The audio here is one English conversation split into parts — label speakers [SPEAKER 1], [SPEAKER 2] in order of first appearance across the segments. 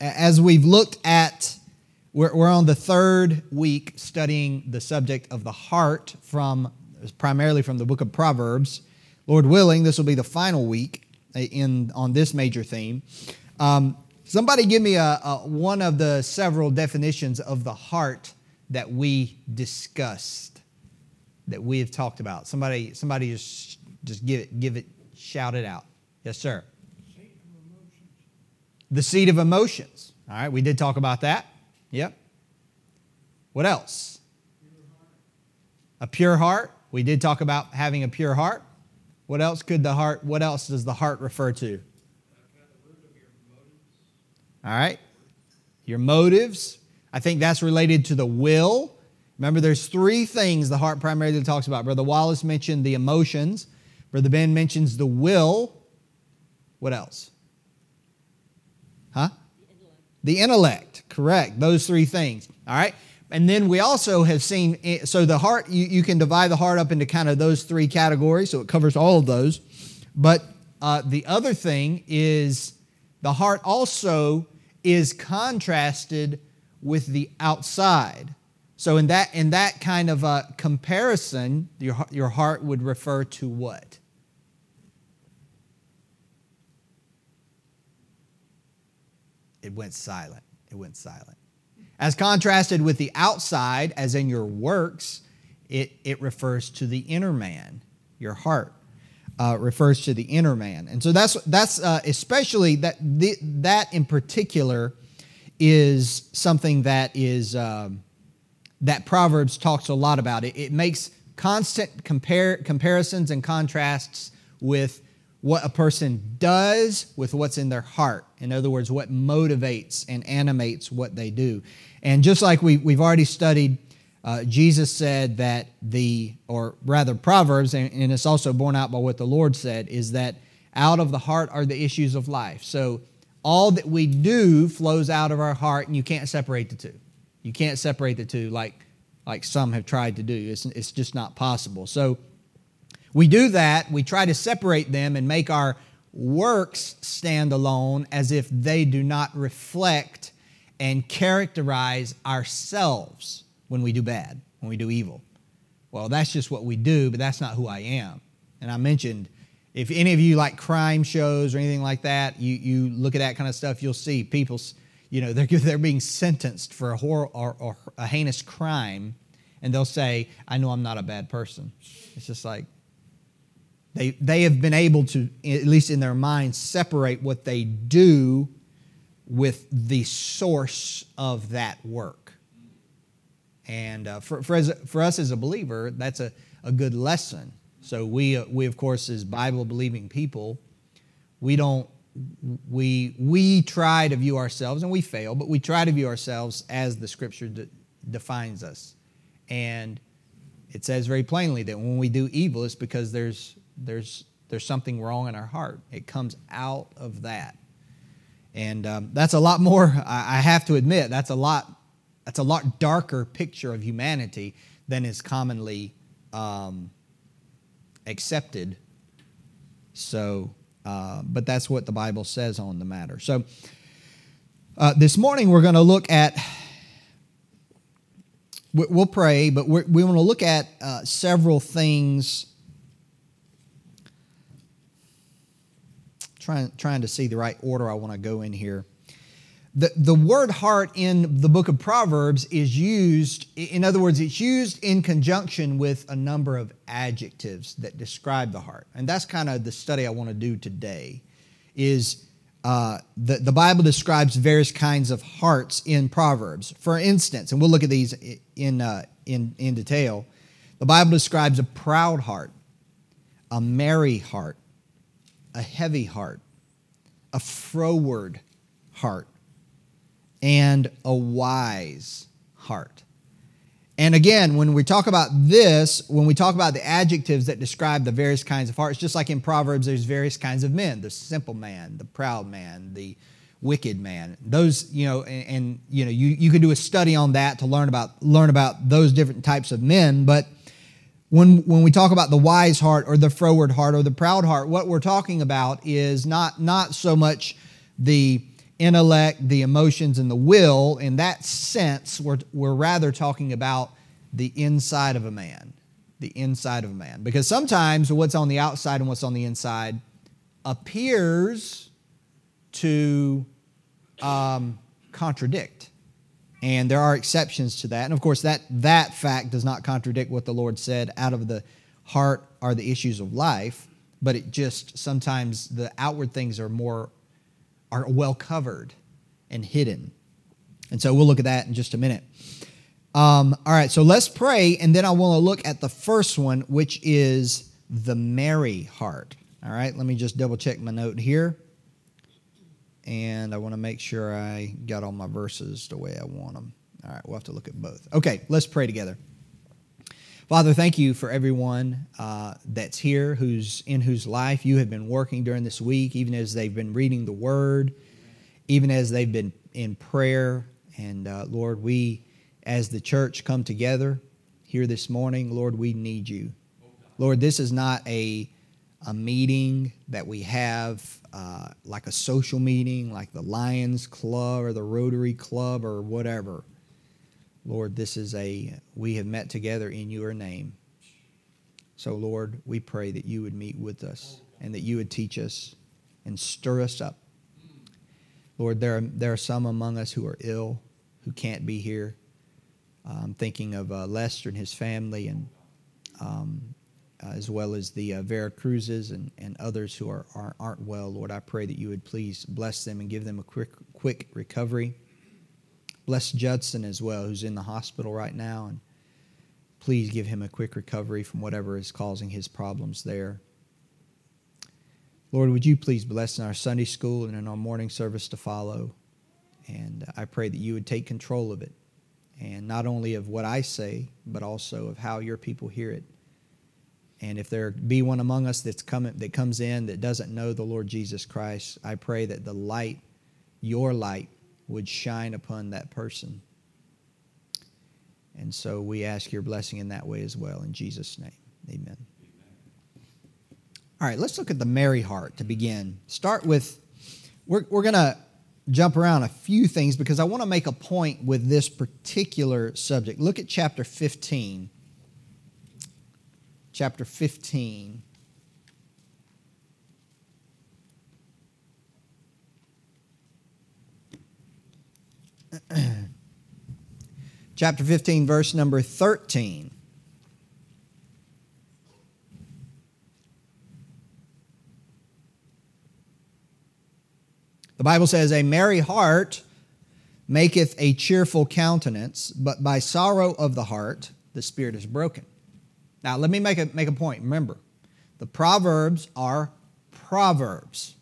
[SPEAKER 1] as we've looked at, we're, we're on the third week studying the subject of the heart from primarily from the book of Proverbs. Lord willing, this will be the final week in on this major theme. Um, somebody give me a, a, one of the several definitions of the heart that we discussed, that we have talked about. Somebody, somebody just just give it, give it, shout it out. Yes, sir. The seat of emotions. All right, we did talk about that. Yep. What else? A pure heart. We did talk about having a pure heart. What else could the heart, what else does the heart refer to? All right. Your motives. I think that's related to the will. Remember, there's three things the heart primarily talks about. Brother Wallace mentioned the emotions. Brother Ben mentions the will. What else? The intellect. Correct. Those three things. All right. And then we also have seen, eh, so the heart, you, you can divide the heart up into kind of those three categories, so it covers all of those. But uh, the other thing is the heart also is contrasted with the outside. So in that in that kind of a comparison, your your heart would refer to what? It went silent. It went silent. As contrasted with the outside, as in your works, it, it refers to the inner man, your heart. Uh, refers to the inner man, and so that's that's uh, especially that the, that in particular is something that is um, that Proverbs talks a lot about. It, it makes constant compare, comparisons and contrasts with what a person does with what's in their heart. In other words, what motivates and animates what they do. And just like we, we've already studied, uh, Jesus said that the, or rather, Proverbs, and, and it's also borne out by what the Lord said, is that out of the heart are the issues of life. So all that we do flows out of our heart, and you can't separate the two. You can't separate the two like, like some have tried to do. It's, it's just not possible. So we do that, we try to separate them and make our works stand alone as if they do not reflect and characterize ourselves when we do bad, when we do evil. Well, that's just what we do, but that's not who I am. And I mentioned if any of you like crime shows or anything like that, you, you look at that kind of stuff, you'll see people, you know, they're, they're being sentenced for a, horror, or, or a heinous crime, and they'll say, I know I'm not a bad person. It's just like, they, they have been able to, at least in their minds, separate what they do with the source of that work. And uh, for, for, as, for us as a believer, that's a, a good lesson. So we, uh, we, of course, as Bible believing people, we don't, we, we try to view ourselves, and we fail, but we try to view ourselves as the scripture de- defines us. And it says very plainly that when we do evil, it's because there's, there's, there's something wrong in our heart. It comes out of that. And um, that's a lot more, I have to admit, that's a lot, that's a lot darker picture of humanity than is commonly um, accepted. So, uh, but that's what the Bible says on the matter. So, uh, this morning we're going to look at, we'll pray, but we want to look at uh, several things trying, trying to see the right order I want to go in here. The, the word heart in the book of Proverbs is used, in other words, it's used in conjunction with a number of adjectives that describe the heart. And that's kind of the study I want to do today is uh, the, the Bible describes various kinds of hearts in Proverbs. For instance, and we'll look at these in, uh, in, in detail, the Bible describes a proud heart, a merry heart, a heavy heart, a froward heart, and a wise heart. And again, when we talk about this, when we talk about the adjectives that describe the various kinds of hearts, just like in Proverbs, there's various kinds of men the simple man, the proud man, the wicked man. Those, you know, and, and you know, you, you can do a study on that to learn about learn about those different types of men. But when, when we talk about the wise heart or the froward heart or the proud heart, what we're talking about is not, not so much the intellect, the emotions, and the will, in that sense, we're, we're rather talking about the inside of a man. The inside of a man. Because sometimes what's on the outside and what's on the inside appears to um, contradict. And there are exceptions to that. And of course, that, that fact does not contradict what the Lord said out of the heart are the issues of life, but it just sometimes the outward things are more are well covered and hidden. And so we'll look at that in just a minute. Um, all right, so let's pray, and then I want to look at the first one, which is the merry heart. All right, let me just double check my note here. And I want to make sure I got all my verses the way I want them. All right, we'll have to look at both. Okay, let's pray together. Father, thank you for everyone uh, that's here, who's in whose life you have been working during this week, even as they've been reading the Word, even as they've been in prayer. And uh, Lord, we, as the church, come together here this morning. Lord, we need you. Lord, this is not a a meeting that we have, uh, like a social meeting, like the Lions Club or the Rotary Club or whatever. Lord, this is a, we have met together in your name. So, Lord, we pray that you would meet with us and that you would teach us and stir us up. Lord, there are, there are some among us who are ill, who can't be here. I'm thinking of uh, Lester and his family and um, as well as the uh, Vera Cruzes and, and others who are, are, aren't well. Lord, I pray that you would please bless them and give them a quick, quick recovery. Bless Judson as well, who's in the hospital right now, and please give him a quick recovery from whatever is causing his problems there. Lord, would you please bless in our Sunday school and in our morning service to follow? And I pray that you would take control of it, and not only of what I say, but also of how your people hear it. And if there be one among us that's coming, that comes in that doesn't know the Lord Jesus Christ, I pray that the light, your light, would shine upon that person. And so we ask your blessing in that way as well. In Jesus' name, amen. All right, let's look at the merry heart to begin. Start with, we're, we're going to jump around a few things because I want to make a point with this particular subject. Look at chapter 15 chapter 15. chapter 15, verse number 13. The Bible says, A merry heart maketh a cheerful countenance, but by sorrow of the heart the spirit is broken. Now, let me make a, make a point. Remember, the Proverbs are Proverbs.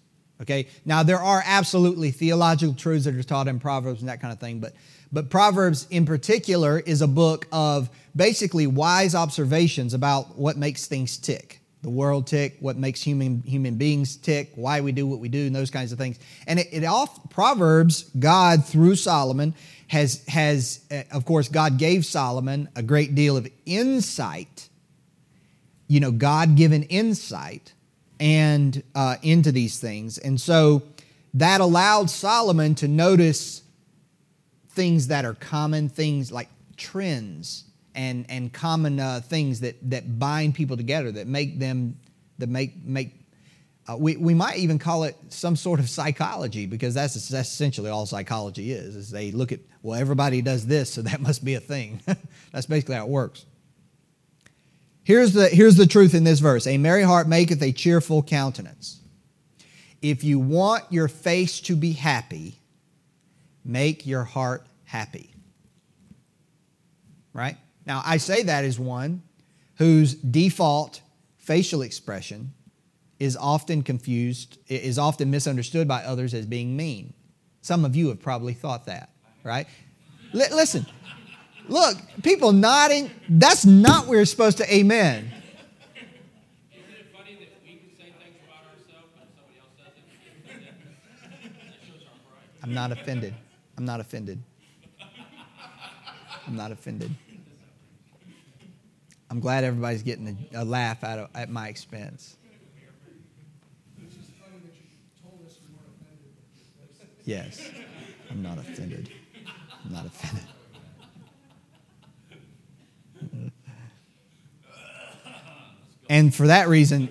[SPEAKER 1] Okay? Now, there are absolutely theological truths that are taught in Proverbs and that kind of thing, but, but Proverbs in particular is a book of basically wise observations about what makes things tick the world tick, what makes human human beings tick, why we do what we do, and those kinds of things. And it, it off Proverbs, God through Solomon has has uh, of course God gave Solomon a great deal of insight you know, God given insight and uh, into these things. And so that allowed Solomon to notice things that are common, things like trends and, and common uh, things that, that bind people together, that make them, that make, make uh, we, we might even call it some sort of psychology because that's, that's essentially all psychology is, is they look at, well, everybody does this, so that must be a thing. that's basically how it works. Here's the, here's the truth in this verse A merry heart maketh a cheerful countenance. If you want your face to be happy, make your heart happy. Right? Now, I say that as one whose default facial expression is often confused, is often misunderstood by others as being mean. Some of you have probably thought that, right? L- listen, Look, people nodding, that's not where you're supposed to amen. I'm not offended. I'm not offended. I'm not offended. I'm glad everybody's getting a, a laugh out of, at my expense. Yes. I'm not offended. I'm not offended. And for that reason,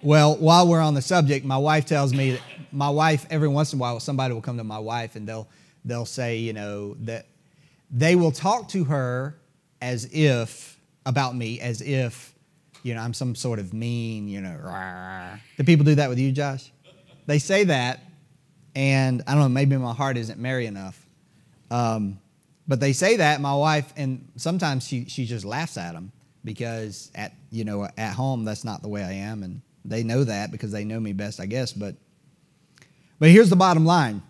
[SPEAKER 1] well, while we're on the subject, my wife tells me that my wife every once in a while somebody will come to my wife and they'll they'll say, you know, that they will talk to her as if about me as if you know I'm some sort of mean, you know. Rah. Do people do that with you, Josh? They say that, and I don't know. Maybe my heart isn't merry enough. Um, but they say that my wife, and sometimes she she just laughs at them because at you know at home that's not the way I am, and they know that because they know me best, I guess. But but here's the bottom line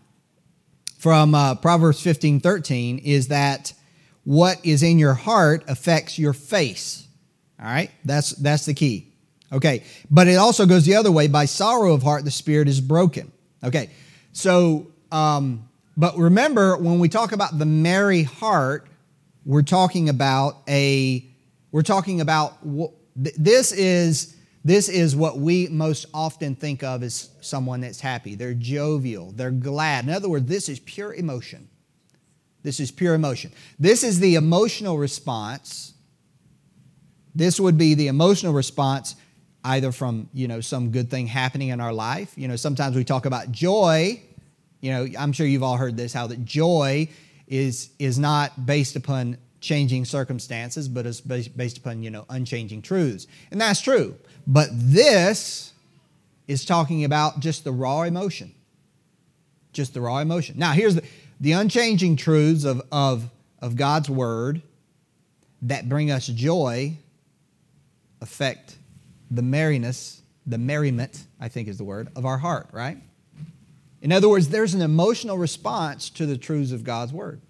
[SPEAKER 1] from uh, Proverbs 15, 13 is that what is in your heart affects your face. All right, that's that's the key. Okay, but it also goes the other way. By sorrow of heart, the spirit is broken. Okay, so um, but remember when we talk about the merry heart, we're talking about a we're talking about this is this is what we most often think of as someone that's happy. They're jovial, they're glad. In other words, this is pure emotion. This is pure emotion. This is the emotional response. This would be the emotional response either from, you know, some good thing happening in our life. You know, sometimes we talk about joy. You know, I'm sure you've all heard this how that joy is is not based upon changing circumstances, but is based upon, you know, unchanging truths. And that's true. But this is talking about just the raw emotion. Just the raw emotion. Now, here's the, the unchanging truths of, of, of God's word that bring us joy affect the merriness, the merriment, I think is the word, of our heart, right? In other words, there's an emotional response to the truths of God's word.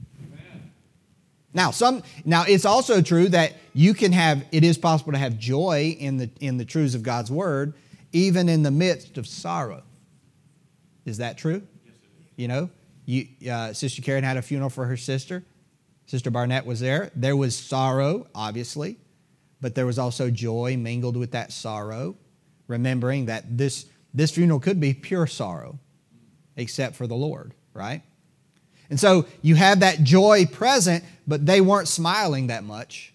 [SPEAKER 1] Now, some now it's also true that you can have it is possible to have joy in the in the truths of God's word, even in the midst of sorrow. Is that true? Yes, you know, you, uh, Sister Karen had a funeral for her sister. Sister Barnett was there. There was sorrow, obviously, but there was also joy mingled with that sorrow, remembering that this this funeral could be pure sorrow, except for the Lord, right? And so you have that joy present, but they weren't smiling that much,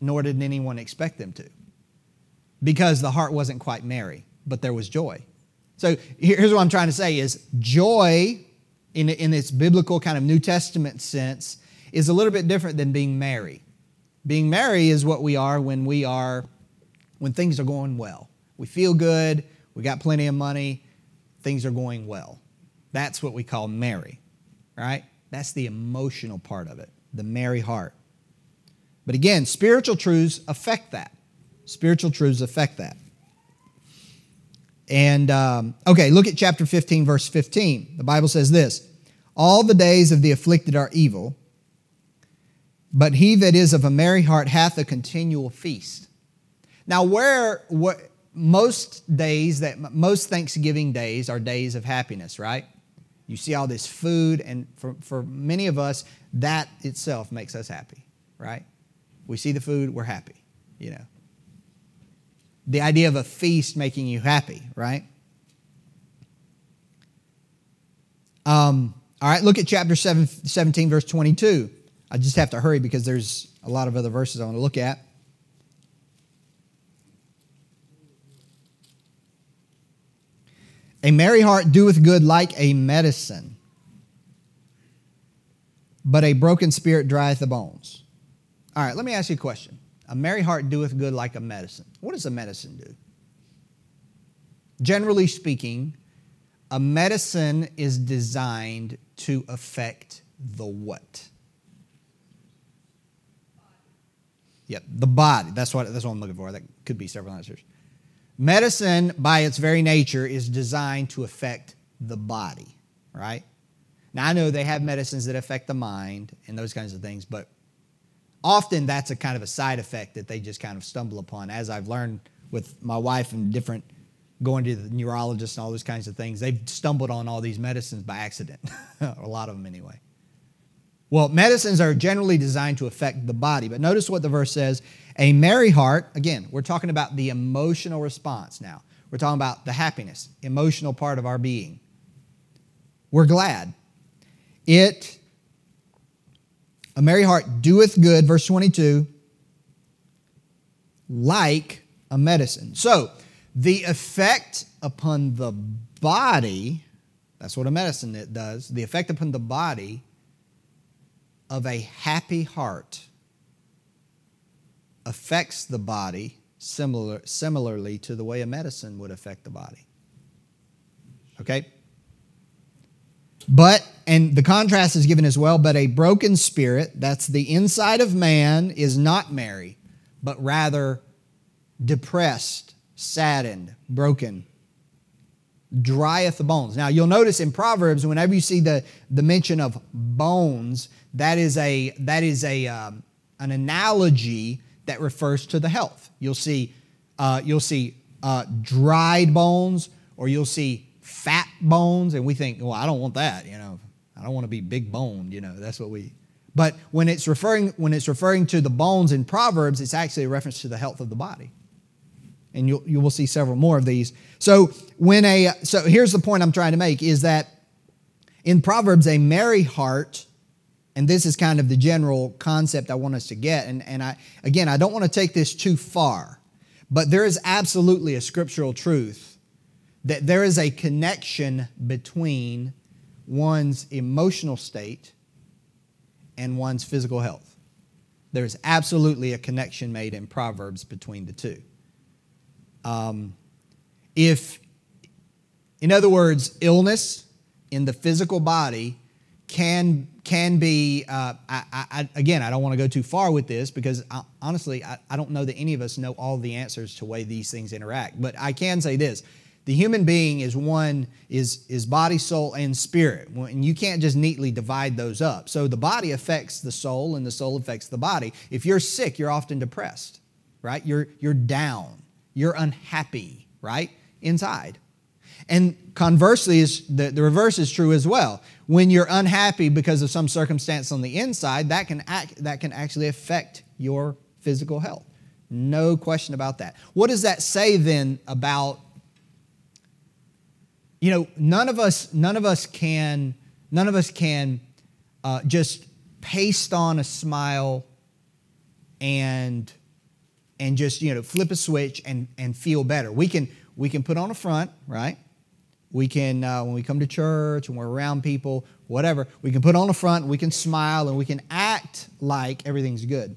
[SPEAKER 1] nor did anyone expect them to, because the heart wasn't quite merry, but there was joy. So here's what I'm trying to say is joy in, in its biblical kind of New Testament sense is a little bit different than being merry. Being merry is what we are when we are when things are going well. We feel good, we got plenty of money, things are going well. That's what we call merry right? That's the emotional part of it, the merry heart. But again, spiritual truths affect that. Spiritual truths affect that. And, um, okay, look at chapter 15, verse 15. The Bible says this All the days of the afflicted are evil, but he that is of a merry heart hath a continual feast. Now, where, most days that most Thanksgiving days are days of happiness, right? You see all this food, and for, for many of us, that itself makes us happy, right? We see the food, we're happy, you know. The idea of a feast making you happy, right? Um, all right, look at chapter 7, 17, verse 22. I just have to hurry because there's a lot of other verses I want to look at. A merry heart doeth good like a medicine, but a broken spirit drieth the bones. All right, let me ask you a question. A merry heart doeth good like a medicine. What does a medicine do? Generally speaking, a medicine is designed to affect the what? Yep, the body. That's what, that's what I'm looking for. That could be several answers. Medicine, by its very nature, is designed to affect the body, right? Now, I know they have medicines that affect the mind and those kinds of things, but often that's a kind of a side effect that they just kind of stumble upon. As I've learned with my wife and different going to the neurologist and all those kinds of things, they've stumbled on all these medicines by accident, a lot of them anyway. Well, medicines are generally designed to affect the body, but notice what the verse says a merry heart, again, we're talking about the emotional response now. We're talking about the happiness, emotional part of our being. We're glad. It, a merry heart doeth good, verse 22, like a medicine. So, the effect upon the body, that's what a medicine it does, the effect upon the body of a happy heart affects the body similar, similarly to the way a medicine would affect the body. Okay? But, and the contrast is given as well, but a broken spirit, that's the inside of man, is not merry, but rather depressed, saddened, broken, drieth the bones. Now, you'll notice in Proverbs, whenever you see the, the mention of bones, that is a, that is a, um, an analogy that refers to the health. You'll see, uh, you'll see uh, dried bones, or you'll see fat bones, and we think, well, I don't want that, you know. I don't want to be big boned, you know. That's what we. But when it's referring when it's referring to the bones in Proverbs, it's actually a reference to the health of the body. And you'll, you will see several more of these. So when a so here's the point I'm trying to make is that in Proverbs a merry heart and this is kind of the general concept I want us to get. And, and I, again, I don't want to take this too far, but there is absolutely a scriptural truth that there is a connection between one's emotional state and one's physical health. There is absolutely a connection made in Proverbs between the two. Um, if, in other words, illness in the physical body can can be uh, I, I, again i don't want to go too far with this because I, honestly I, I don't know that any of us know all the answers to way these things interact. But i can say this the human being is one is is body soul and spirit. And you can't just neatly divide those up. So the body affects the soul and the soul affects the body. If you're sick you're often depressed right? You're you're down you're unhappy right inside and conversely, is the, the reverse is true as well. When you're unhappy because of some circumstance on the inside, that can, act, that can actually affect your physical health. No question about that. What does that say then about, you know, none of us, none of us can, none of us can uh, just paste on a smile and and just you know flip a switch and and feel better. We can we can put on a front, right? We can, uh, when we come to church and we're around people, whatever, we can put on a front, we can smile, and we can act like everything's good.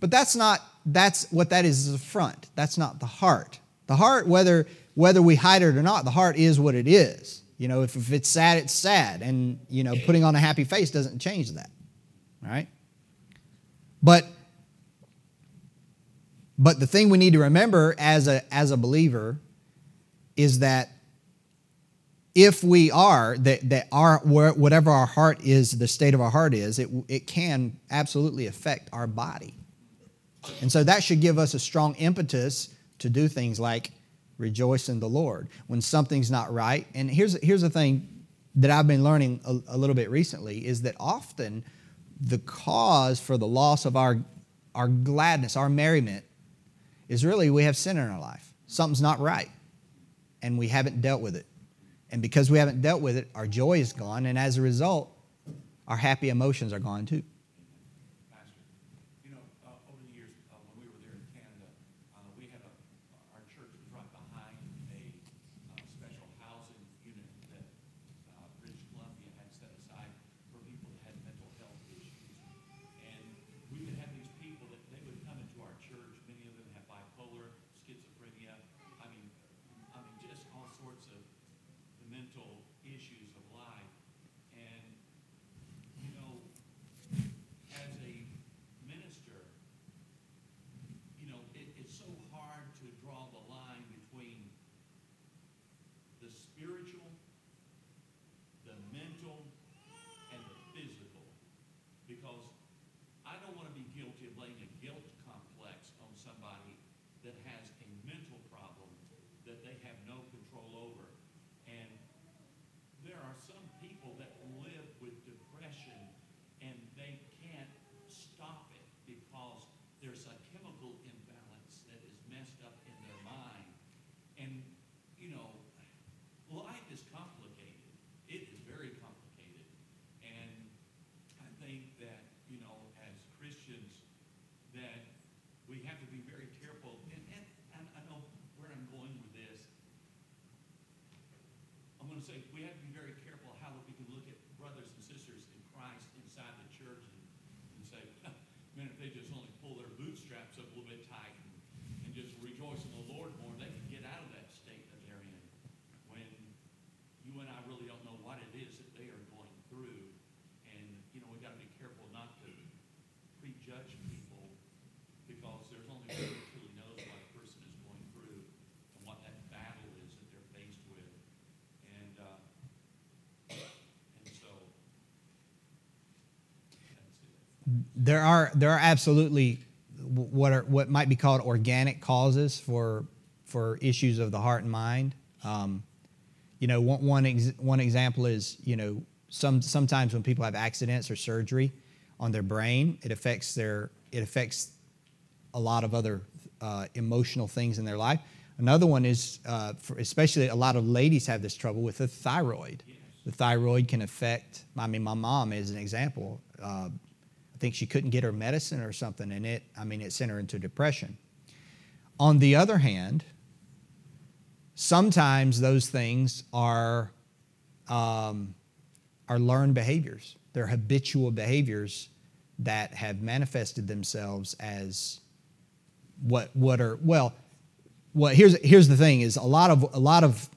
[SPEAKER 1] But that's not, that's what that is, is a front. That's not the heart. The heart, whether, whether we hide it or not, the heart is what it is. You know, if, if it's sad, it's sad. And, you know, putting on a happy face doesn't change that. Right? But but the thing we need to remember as a as a believer is that if we are that that our whatever our heart is the state of our heart is it, it can absolutely affect our body. And so that should give us a strong impetus to do things like rejoice in the lord when something's not right. And here's here's the thing that i've been learning a, a little bit recently is that often the cause for the loss of our our gladness our merriment is really we have sin in our life something's not right and we haven't dealt with it and because we haven't dealt with it, our joy is gone. And as a result, our happy emotions are gone too. There are there are absolutely what are what might be called organic causes for for issues of the heart and mind. Um, you know, one one, ex, one example is you know some sometimes when people have accidents or surgery on their brain, it affects their it affects a lot of other uh, emotional things in their life. Another one is, uh, especially a lot of ladies have this trouble with the thyroid. Yes. The thyroid can affect. I mean, my mom is an example. Uh, think she couldn't get her medicine or something, and it. I mean, it sent her into depression. On the other hand, sometimes those things are um, are learned behaviors. They're habitual behaviors that have manifested themselves as what what are well well here's here's the thing is a lot of a lot of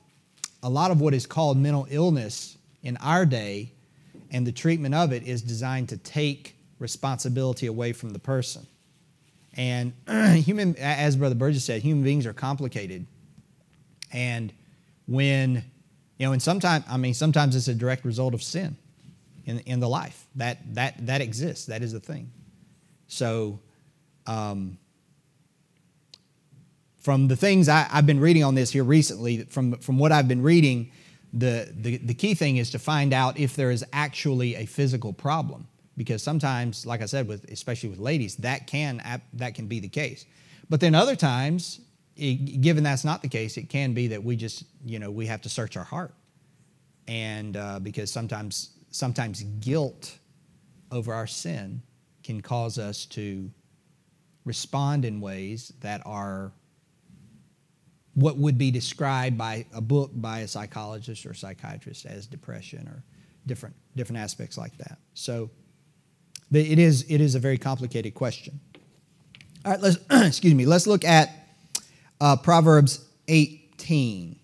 [SPEAKER 1] a lot of what is called mental illness in our day and the treatment of it is designed to take responsibility away from the person. And human as brother burgess said human beings are complicated. And when you know and sometimes i mean sometimes it's a direct result of sin in, in the life. That that that exists. That is the thing. So um, from the things I, have been reading on this here recently, from, from what I've been reading, the, the, the key thing is to find out if there is actually a physical problem. Because sometimes, like I said, with, especially with ladies, that can, that can be the case. But then other times, it, given that's not the case, it can be that we just, you know, we have to search our heart. And uh, because sometimes, sometimes guilt over our sin can cause us to respond in ways that are what would be described by a book by a psychologist or psychiatrist as depression or different different aspects like that. So it is it is a very complicated question. All right, let's excuse me. Let's look at uh, Proverbs 18,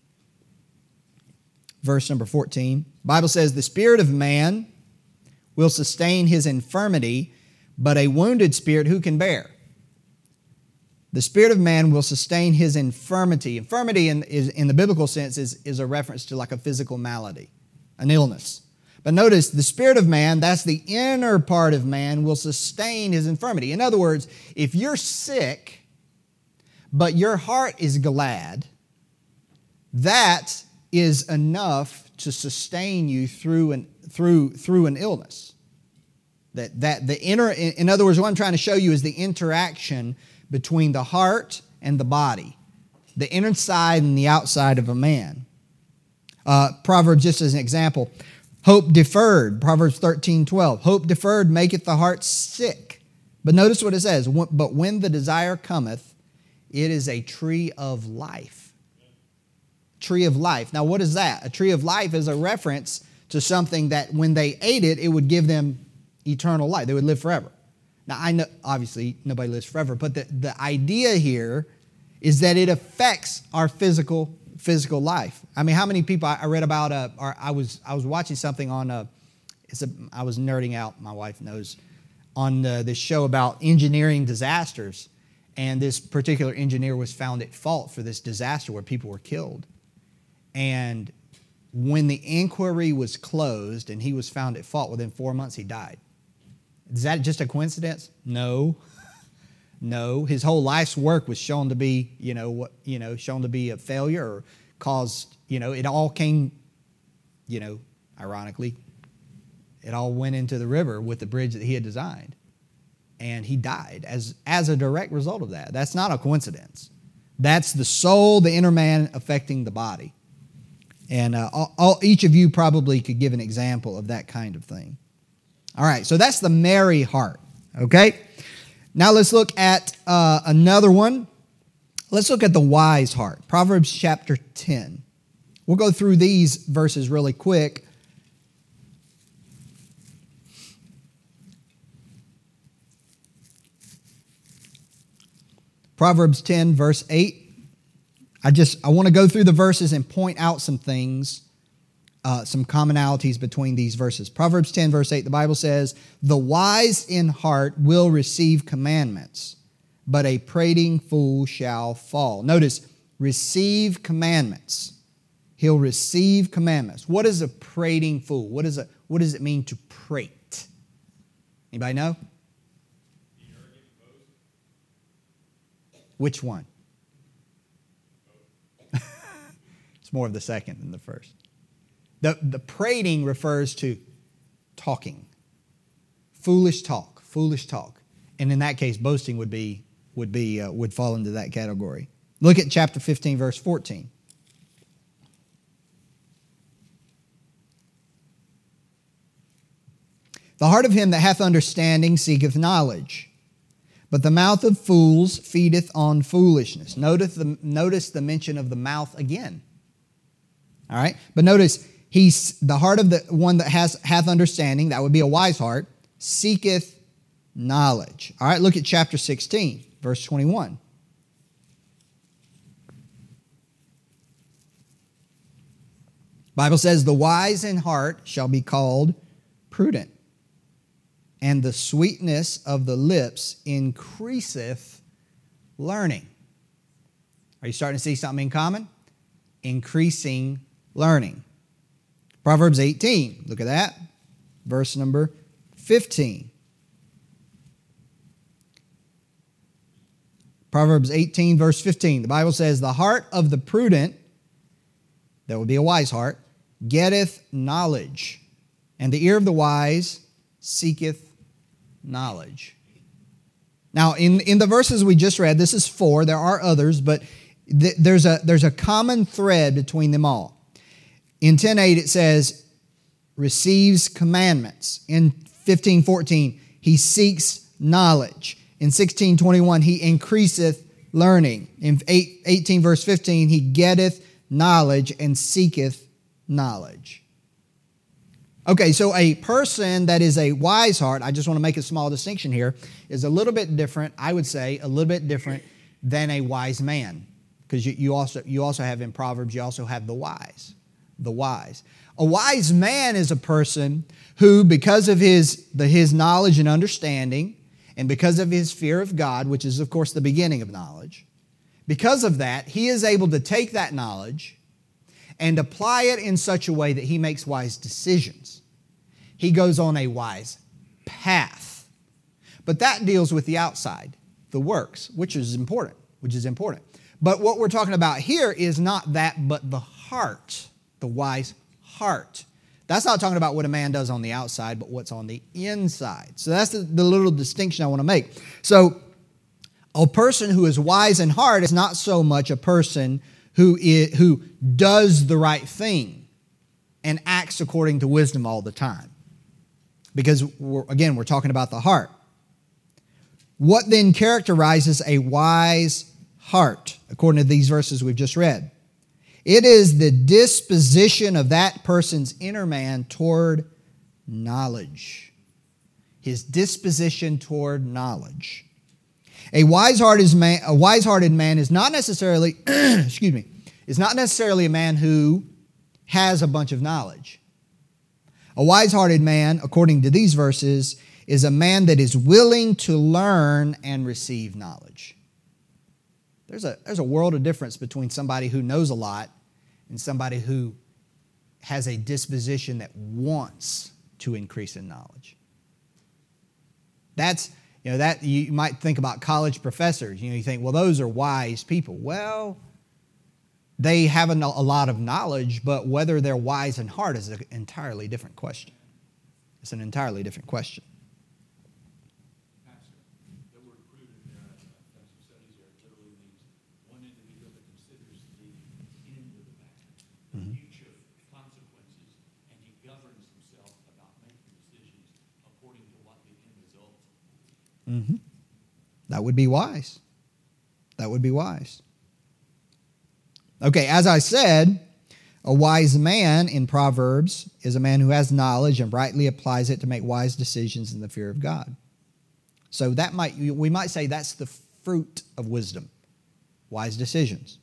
[SPEAKER 1] verse number 14. Bible says, "The spirit of man will sustain his infirmity, but a wounded spirit who can bear?" The spirit of man will sustain his infirmity. Infirmity, in, is, in the biblical sense, is, is a reference to like a physical malady, an illness. But notice the spirit of man, that's the inner part of man, will sustain his infirmity. In other words, if you're sick, but your heart is glad, that is enough to sustain you through an, through, through an illness. That, that the inner, in other words, what I'm trying to show you is the interaction between the heart and the body, the inside and the outside of a man. Uh, Proverbs, just as an example, hope deferred, Proverbs 13 12. Hope deferred maketh the heart sick. But notice what it says, but when the desire cometh, it is a tree of life. Tree of life. Now, what is that? A tree of life is a reference to something that when they ate it, it would give them eternal life. They would live forever. Now, I know, obviously, nobody lives forever, but the, the idea here is that it affects our physical physical life. I mean, how many people I read about? Uh, or I was I was watching something on. Uh, it's a, I was nerding out. My wife knows on this show about engineering disasters, and this particular engineer was found at fault for this disaster where people were killed, and when the inquiry was closed and he was found at fault, within four months he died. Is that just a coincidence? No. no. His whole life's work was shown to be, you know, what, you know, shown to be a failure or caused, you know, it all came, you know, ironically, it all went into the river with the bridge that he had designed. And he died as, as a direct result of that. That's not a coincidence. That's the soul, the inner man affecting the body. And uh, all, all, each of you probably could give an example of that kind of thing. All right, so that's the merry heart, okay? Now let's look at uh, another one. Let's look at the wise heart. Proverbs chapter 10. We'll go through these verses really quick. Proverbs 10, verse 8. I just I want to go through the verses and point out some things uh, some commonalities between these verses. Proverbs 10, verse 8, the Bible says, The wise in heart will receive commandments, but a prating fool shall fall. Notice, receive commandments. He'll receive commandments. What is a prating fool? What, is a, what does it mean to prate? Anybody know? Which one? it's more of the second than the first. The, the prating refers to talking, foolish talk, foolish talk. And in that case, boasting would be would be uh, would fall into that category. Look at chapter 15 verse 14. The heart of him that hath understanding seeketh knowledge, but the mouth of fools feedeth on foolishness. Notice the, notice the mention of the mouth again. All right? But notice, he's the heart of the one that has hath understanding, that would be a wise heart, seeketh knowledge. All right, look at chapter 16, verse 21. Bible says, The wise in heart shall be called prudent and the sweetness of the lips increaseth learning. Are you starting to see something in common? Increasing learning. Proverbs 18, look at that. Verse number 15. Proverbs 18, verse 15. The Bible says, The heart of the prudent, that would be a wise heart, getteth knowledge, and the ear of the wise seeketh knowledge. Now, in, in the verses we just read, this is four, there are others, but th- there's, a, there's a common thread between them all. In 10.8, it says, receives commandments. In 15.14, he seeks knowledge. In 16.21, he increaseth learning. In 8, 18 verse 15, he getteth knowledge and seeketh knowledge. Okay, so a person that is a wise heart, I just want to make a small distinction here, is a little bit different, I would say, a little bit different than a wise man. Because you, you, also, you also have in Proverbs, you also have the wise. The wise. A wise man is a person who, because of his, the, his knowledge and understanding, and because of his fear of God, which is, of course, the beginning of knowledge, because of that, he is able to take that knowledge and apply it in such a way that he makes wise decisions. He goes on a wise path. But that deals with the outside, the works, which is important, which is important. But what we're talking about here is not that, but the heart, the wise heart. That's not talking about what a man does on the outside, but what's on the inside. So that's the, the little distinction I want to make. So a person who is wise in heart is not so much a person who, is, who does the right thing and acts according to wisdom all the time. Because, we're, again, we're talking about the heart. What then characterizes a wise heart, according to these verses we've just read? It is the disposition of that person's inner man toward knowledge. His disposition toward knowledge. A wise-hearted man, a wise-hearted man is not necessarily, excuse me, is not necessarily a man who has a bunch of knowledge. A wise-hearted man, according to these verses, is a man that is willing to learn and receive knowledge. There's a, there's a world of difference between somebody who knows a lot and somebody who has a disposition that wants to increase in knowledge. That's you know, that you might think about college professors. You know, you think, well, those are wise people. Well, they have a, lot of knowledge, but whether they're wise in heart is an entirely different question. It's an entirely different question. Mm-hmm. That would be wise. That would be wise. Okay, as I said, a wise man in Proverbs is a man who has knowledge and rightly applies it to make wise decisions in the fear of God. So that might we might say that's the fruit of wisdom, wise decisions.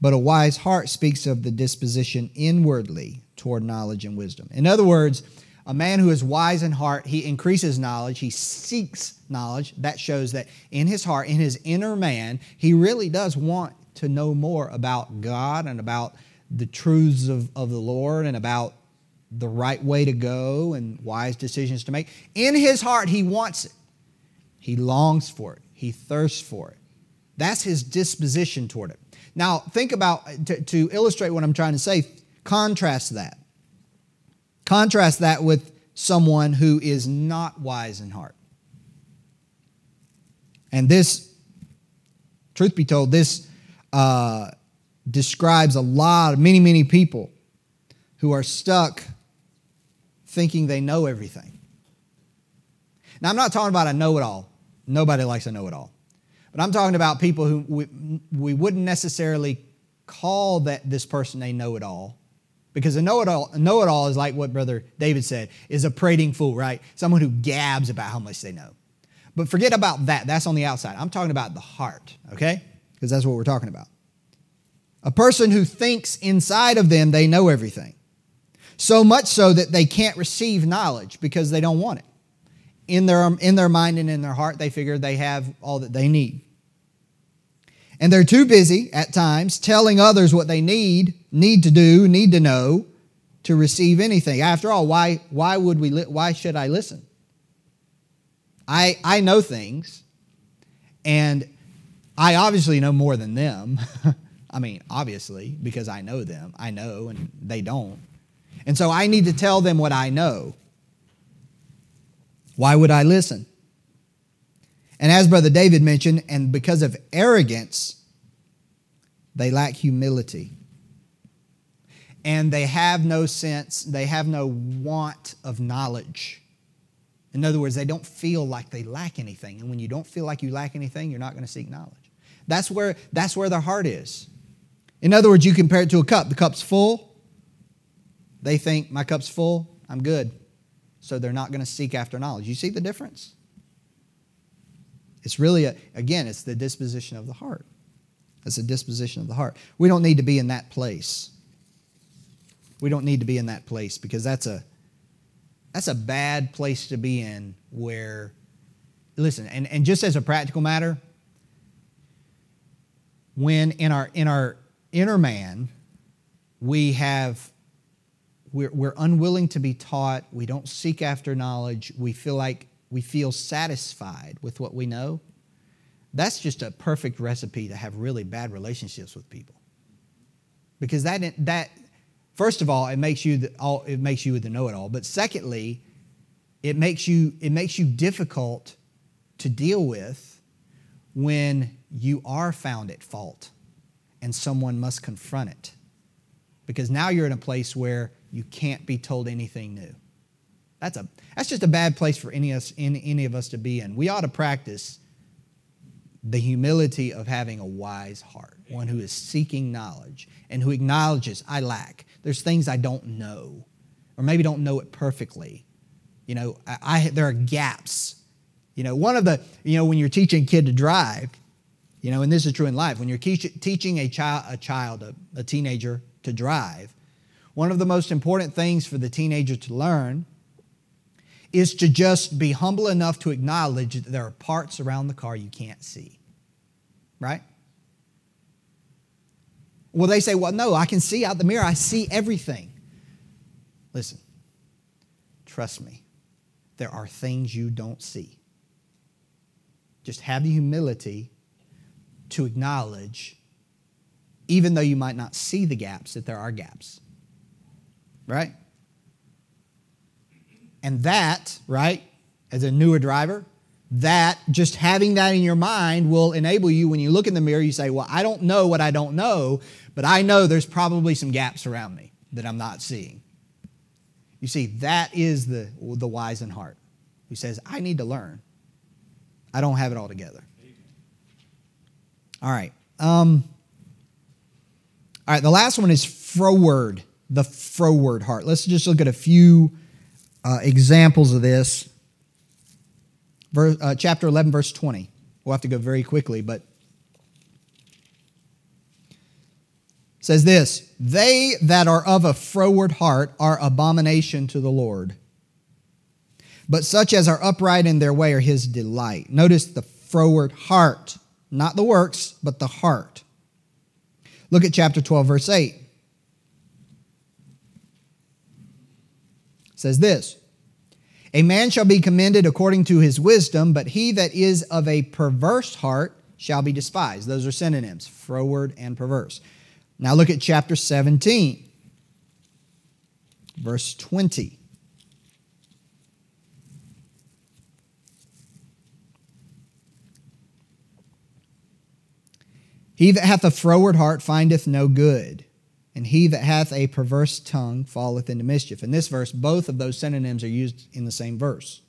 [SPEAKER 1] But a wise heart speaks of the disposition inwardly toward knowledge and wisdom. In other words, a man who is wise in heart, he increases knowledge, he seeks knowledge. That shows that in his heart, in his inner man, he really does want to know more about God and about the truths of, of the Lord and about the right way to go and wise decisions to make. In his heart, he wants it. He longs for it. he thirsts for it. That's his disposition toward it. Now, think about, to, to illustrate what I'm trying to say, contrast that. Contrast that with someone who is not wise in heart. And this, truth be told, this uh, describes a lot of many, many people who are stuck thinking they know everything. Now, I'm not talking about a know it all. Nobody likes a know it all. But I'm talking about people who we, we wouldn't necessarily call that this person a know it all. Because a know it all know it all is like what Brother David said, is a prating fool, right? Someone who gabs about how much they know. But forget about that. That's on the outside. I'm talking about the heart, okay? Because that's what we're talking about. A person who thinks inside of them they know everything. So much so that they can't receive knowledge because they don't want it. In their, in their mind and in their heart, they figure they have all that they need. And they're too busy at times telling others what they need, need to do, need to know to receive anything. After all, why, why would we li- why should I listen? I I know things and I obviously know more than them. I mean, obviously, because I know them. I know and they don't. And so I need to tell them what I know. Why would I listen? And as Brother David mentioned, and because of arrogance, they lack humility. And they have no sense, they have no want of knowledge. In other words, they don't feel like they lack anything. And when you don't feel like you lack anything, you're not going to seek knowledge. That's where, that's where their heart is. In other words, you compare it to a cup. The cup's full. They think, my cup's full, I'm good. So they're not going to seek after knowledge. You see the difference? It's really, a, again, it's the disposition of the heart. It's a disposition of the heart. We don't need to be in that place. We don't need to be in that place because that's a that's a bad place to be in where listen, and, and just as a practical matter, when in our in our inner man we have we're, we're unwilling to be taught, we don't seek after knowledge, we feel like we feel satisfied with what we know, that's just a perfect recipe to have really bad relationships with people. Because that, that first of all, it makes you the, all, it makes you the know-it-all. But secondly, it makes you it makes you difficult to deal with when you are found at fault and someone must confront it. Because now you're in a place where you can't be told anything new. That's, a, that's just a bad place for any of, us, any, any of us to be in. We ought to practice the humility of having a wise heart, one who is seeking knowledge and who acknowledges, I lack. There's things I don't know, or maybe don't know it perfectly. You know, I, I, there are gaps. You know, one of the, you know, when you're teaching a kid to drive, you know, and this is true in life, when you're teaching a child, a child, a, a teenager to drive, one of the most important things for the teenager to learn is to just be humble enough to acknowledge that there are parts around the car you can't see. Right? Well, they say, well, no, I can see out the mirror, I see everything. Listen, trust me, there are things you don't see. Just have the humility to acknowledge, even though you might not see the gaps, that there are gaps. Right? And that, right, as a newer driver, that just having that in your mind will enable you when you look in the mirror, you say, Well, I don't know what I don't know, but I know there's probably some gaps around me that I'm not seeing. You see, that is the, the wise in heart who says, I need to learn. I don't have it all together. All right. Um, all right, the last one is froward, the froward heart. Let's just look at a few uh, examples of this. Verse, uh, chapter 11, verse 20. We'll have to go very quickly, but says this They that are of a froward heart are abomination to the Lord. But such as are upright in their way are his delight. Notice the froward heart, not the works, but the heart. Look at chapter 12, verse 8. Says this A man shall be commended according to his wisdom, but he that is of a perverse heart shall be despised. Those are synonyms, froward and perverse. Now look at chapter 17, verse 20. He that hath a froward heart findeth no good, and he that hath a perverse tongue falleth into mischief. In this verse, both of those synonyms are used in the same verse.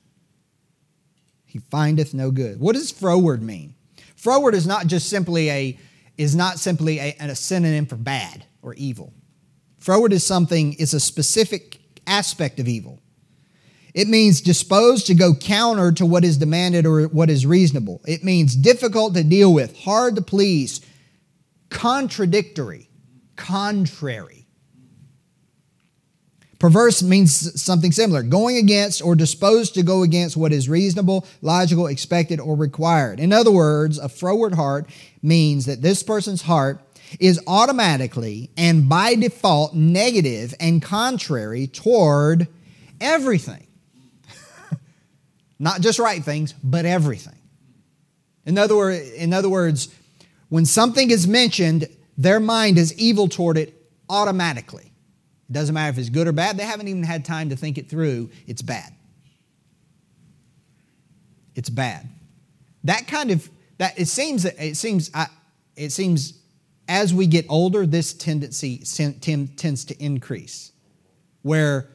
[SPEAKER 1] He findeth no good. What does froward mean? Froward is not just simply a is not simply a, a synonym for bad or evil. Froward is something, is a specific aspect of evil. It means disposed to go counter to what is demanded or what is reasonable. It means difficult to deal with, hard to please, contradictory, contrary. Perverse means something similar, going against or disposed to go against what is reasonable, logical, expected, or required. In other words, a froward heart means that this person's heart is automatically and by default negative and contrary toward everything. Not just right things, but everything. In other, word, in other words, when something is mentioned, their mind is evil toward it automatically. It doesn't matter if it's good or bad, they haven't even had time to think it through. It's bad. It's bad. That kind of that it seems it seems I, it seems as we get older, this tendency tends to increase, where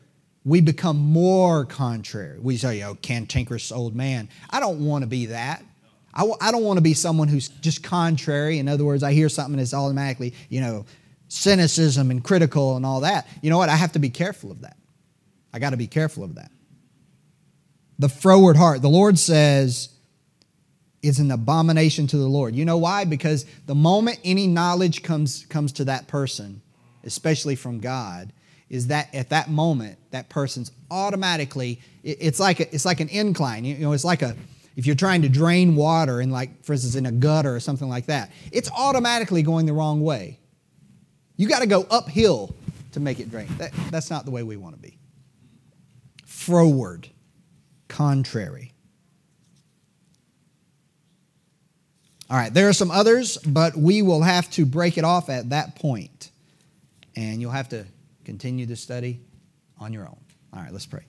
[SPEAKER 1] we become more contrary. We say, "Oh, cantankerous old man." I don't want to be that. I w- I don't want to be someone who's just contrary. In other words, I hear something that's automatically, you know, cynicism and critical and all that. You know what? I have to be careful of that. I got to be careful of that. The froward heart. The Lord says is an abomination to the Lord. You know why? Because the moment any knowledge comes comes to that person, especially from God, is that at that moment that person's automatically it's like a, it's like an incline. You know, it's like a if you're trying to drain water in like for instance in a gutter or something like that it's automatically going the wrong way. You got to go uphill to make it drain. That, that's not the way we want to be. Froward. Contrary. All right there are some others but we will have to break it off at that point. And you'll have to continue the study on your own. All right let's pray